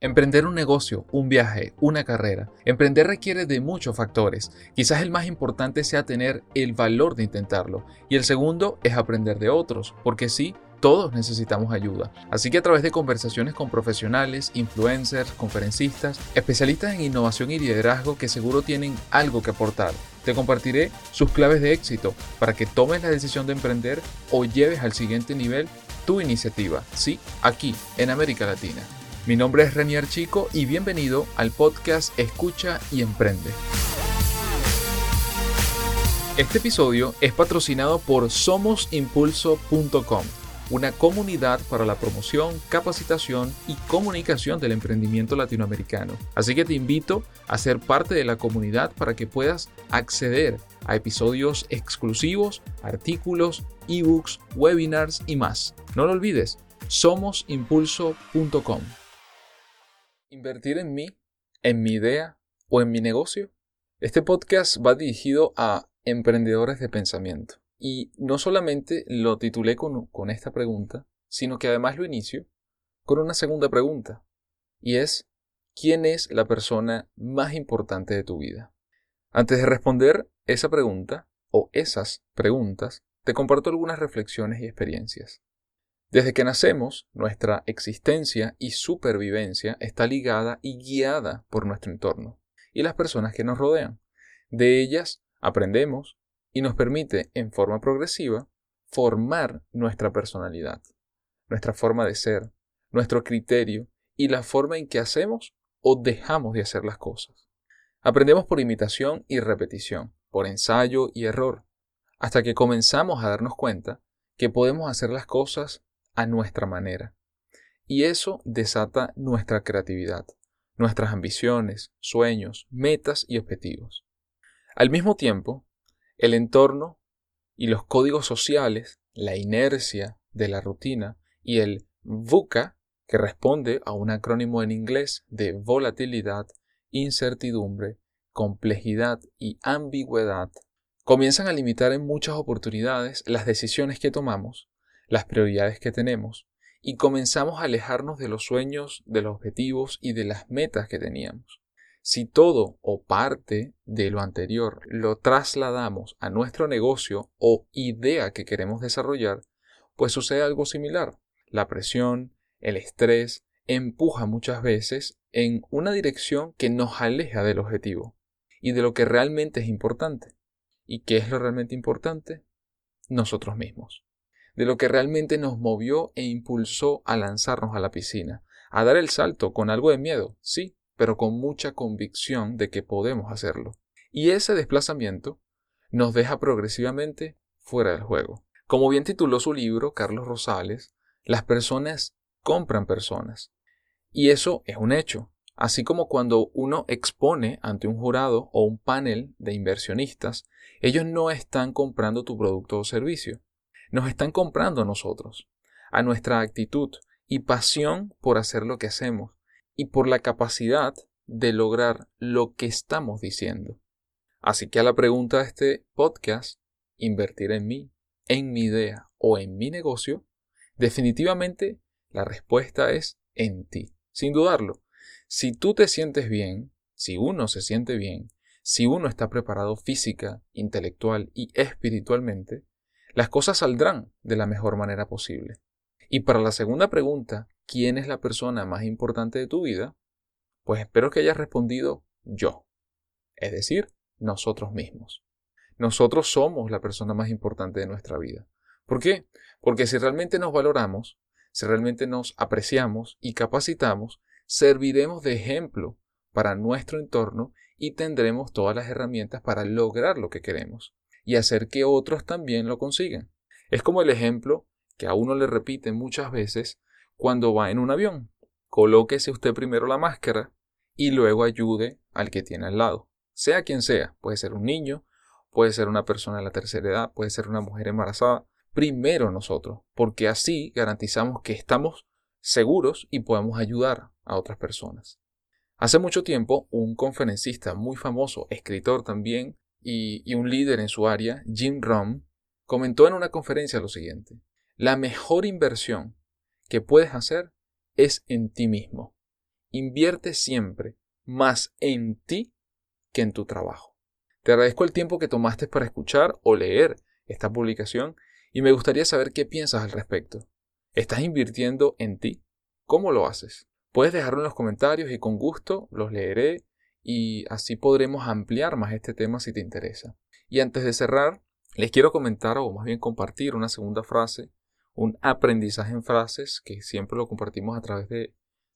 Emprender un negocio, un viaje, una carrera. Emprender requiere de muchos factores. Quizás el más importante sea tener el valor de intentarlo. Y el segundo es aprender de otros, porque sí, todos necesitamos ayuda. Así que a través de conversaciones con profesionales, influencers, conferencistas, especialistas en innovación y liderazgo que seguro tienen algo que aportar, te compartiré sus claves de éxito para que tomes la decisión de emprender o lleves al siguiente nivel tu iniciativa. Sí, aquí, en América Latina. Mi nombre es Renier Chico y bienvenido al podcast Escucha y Emprende. Este episodio es patrocinado por somosimpulso.com, una comunidad para la promoción, capacitación y comunicación del emprendimiento latinoamericano. Así que te invito a ser parte de la comunidad para que puedas acceder a episodios exclusivos, artículos, ebooks, webinars y más. No lo olvides, somosimpulso.com. ¿Invertir en mí, en mi idea o en mi negocio? Este podcast va dirigido a emprendedores de pensamiento. Y no solamente lo titulé con, esta pregunta, sino que además lo inicio con una segunda pregunta. Y es, ¿quién es la persona más importante de tu vida? Antes de responder esa pregunta, o esas preguntas, te comparto algunas reflexiones y experiencias. Desde que nacemos, nuestra existencia y supervivencia está ligada y guiada por nuestro entorno y las personas que nos rodean. De ellas aprendemos y nos permite, en forma progresiva, formar nuestra personalidad, nuestra forma de ser, nuestro criterio y la forma en que hacemos o dejamos de hacer las cosas. Aprendemos por imitación y repetición, por ensayo y error, hasta que comenzamos a darnos cuenta que podemos hacer las cosas a nuestra manera. Y eso desata nuestra creatividad, nuestras ambiciones, sueños, metas y objetivos. Al mismo tiempo, el entorno y los códigos sociales, la inercia de la rutina y el VUCA, que responde a un acrónimo en inglés de volatilidad, incertidumbre, complejidad y ambigüedad, comienzan a limitar en muchas oportunidades las decisiones que tomamos las prioridades que tenemos y comenzamos a alejarnos de los sueños, de los objetivos y de las metas que teníamos. Si todo o parte de lo anterior lo trasladamos a nuestro negocio o idea que queremos desarrollar, pues sucede algo similar. La presión, el estrés, empuja muchas veces en una dirección que nos aleja del objetivo y de lo que realmente es importante. ¿Y qué es lo realmente importante? Nosotros mismos de lo que realmente nos movió e impulsó a lanzarnos a la piscina, a dar el salto con algo de miedo, sí, pero con mucha convicción de que podemos hacerlo. Y ese desplazamiento nos deja progresivamente fuera del juego. Como bien tituló su libro Carlos Rosales, las personas compran personas. Y eso es un hecho. Así como cuando uno expone ante un jurado o un panel de inversionistas, ellos no están comprando tu producto o servicio, nos están comprando a nosotros, a nuestra actitud y pasión por hacer lo que hacemos y por la capacidad de lograr lo que estamos diciendo. Así que a la pregunta de este podcast, invertir en mí, en mi idea o en mi negocio, definitivamente la respuesta es en ti, sin dudarlo. Si tú te sientes bien, si uno se siente bien, si uno está preparado física, intelectual y espiritualmente, las cosas saldrán de la mejor manera posible. Y para la segunda pregunta, ¿quién es la persona más importante de tu vida? Pues espero que hayas respondido yo, es decir, nosotros mismos. Nosotros somos la persona más importante de nuestra vida. ¿Por qué? Porque si realmente nos valoramos, si realmente nos apreciamos y capacitamos, serviremos de ejemplo para nuestro entorno y tendremos todas las herramientas para lograr lo que queremos y hacer que otros también lo consigan. Es como el ejemplo que a uno le repite muchas veces cuando va en un avión. Colóquese usted primero la máscara y luego ayude al que tiene al lado. Sea quien sea, puede ser un niño, puede ser una persona de la tercera edad, puede ser una mujer embarazada. Primero nosotros, porque así garantizamos que estamos seguros y podemos ayudar a otras personas. Hace mucho tiempo, un conferencista muy famoso, escritor también, y, un líder en su área, Jim Rom, comentó en una conferencia lo siguiente. La mejor inversión que puedes hacer es en ti mismo. invierte siempre más en ti que en tu trabajo. Te agradezco el tiempo que tomaste para escuchar o leer esta publicación y me gustaría saber qué piensas al respecto. ¿Estás invirtiendo en ti? ¿Cómo lo haces? Puedes dejarlo en los comentarios y con gusto los leeré y así podremos ampliar más este tema si te interesa. Y antes de cerrar, les quiero comentar o más bien compartir una segunda frase, un aprendizaje en frases que siempre lo compartimos a través de,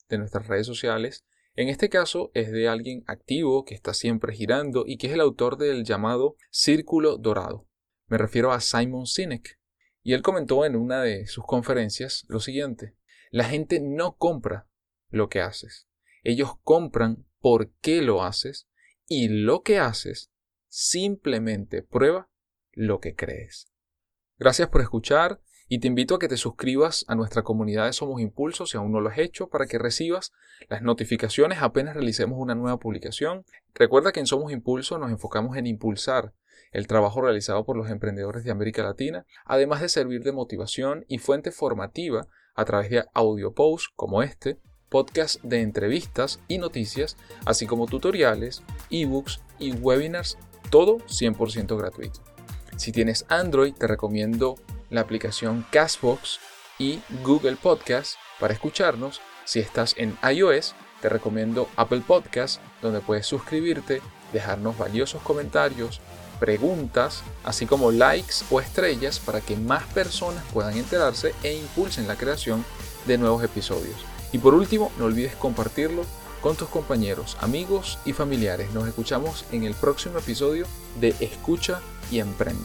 de nuestras redes sociales en este caso es de alguien activo que está siempre girando y que es el autor del llamado Círculo Dorado. Me refiero a Simon Sinek. Y él comentó en una de sus conferencias lo siguiente. La gente no compra lo que haces. Ellos compran por qué lo haces y lo que haces simplemente prueba lo que crees. Gracias por escuchar y te invito a que te suscribas a nuestra comunidad de Somos Impulso si aún no lo has hecho para que recibas las notificaciones apenas realicemos una nueva publicación. Recuerda que en Somos Impulso nos enfocamos en impulsar el trabajo realizado por los emprendedores de América Latina, además de servir de motivación y fuente formativa a través de audio posts como este, podcast de entrevistas y noticias, así como tutoriales, ebooks y webinars, todo 100% gratuito. Si tienes Android, te recomiendo la aplicación Castbox y Google Podcast para escucharnos. Si estás en iOS, te recomiendo Apple Podcast, donde puedes suscribirte, dejarnos valiosos comentarios, preguntas, así como likes o estrellas para que más personas puedan enterarse e impulsen la creación de nuevos episodios. Y por último, no olvides compartirlo con tus compañeros, amigos y familiares. Nos escuchamos en el próximo episodio de Escucha y Emprende.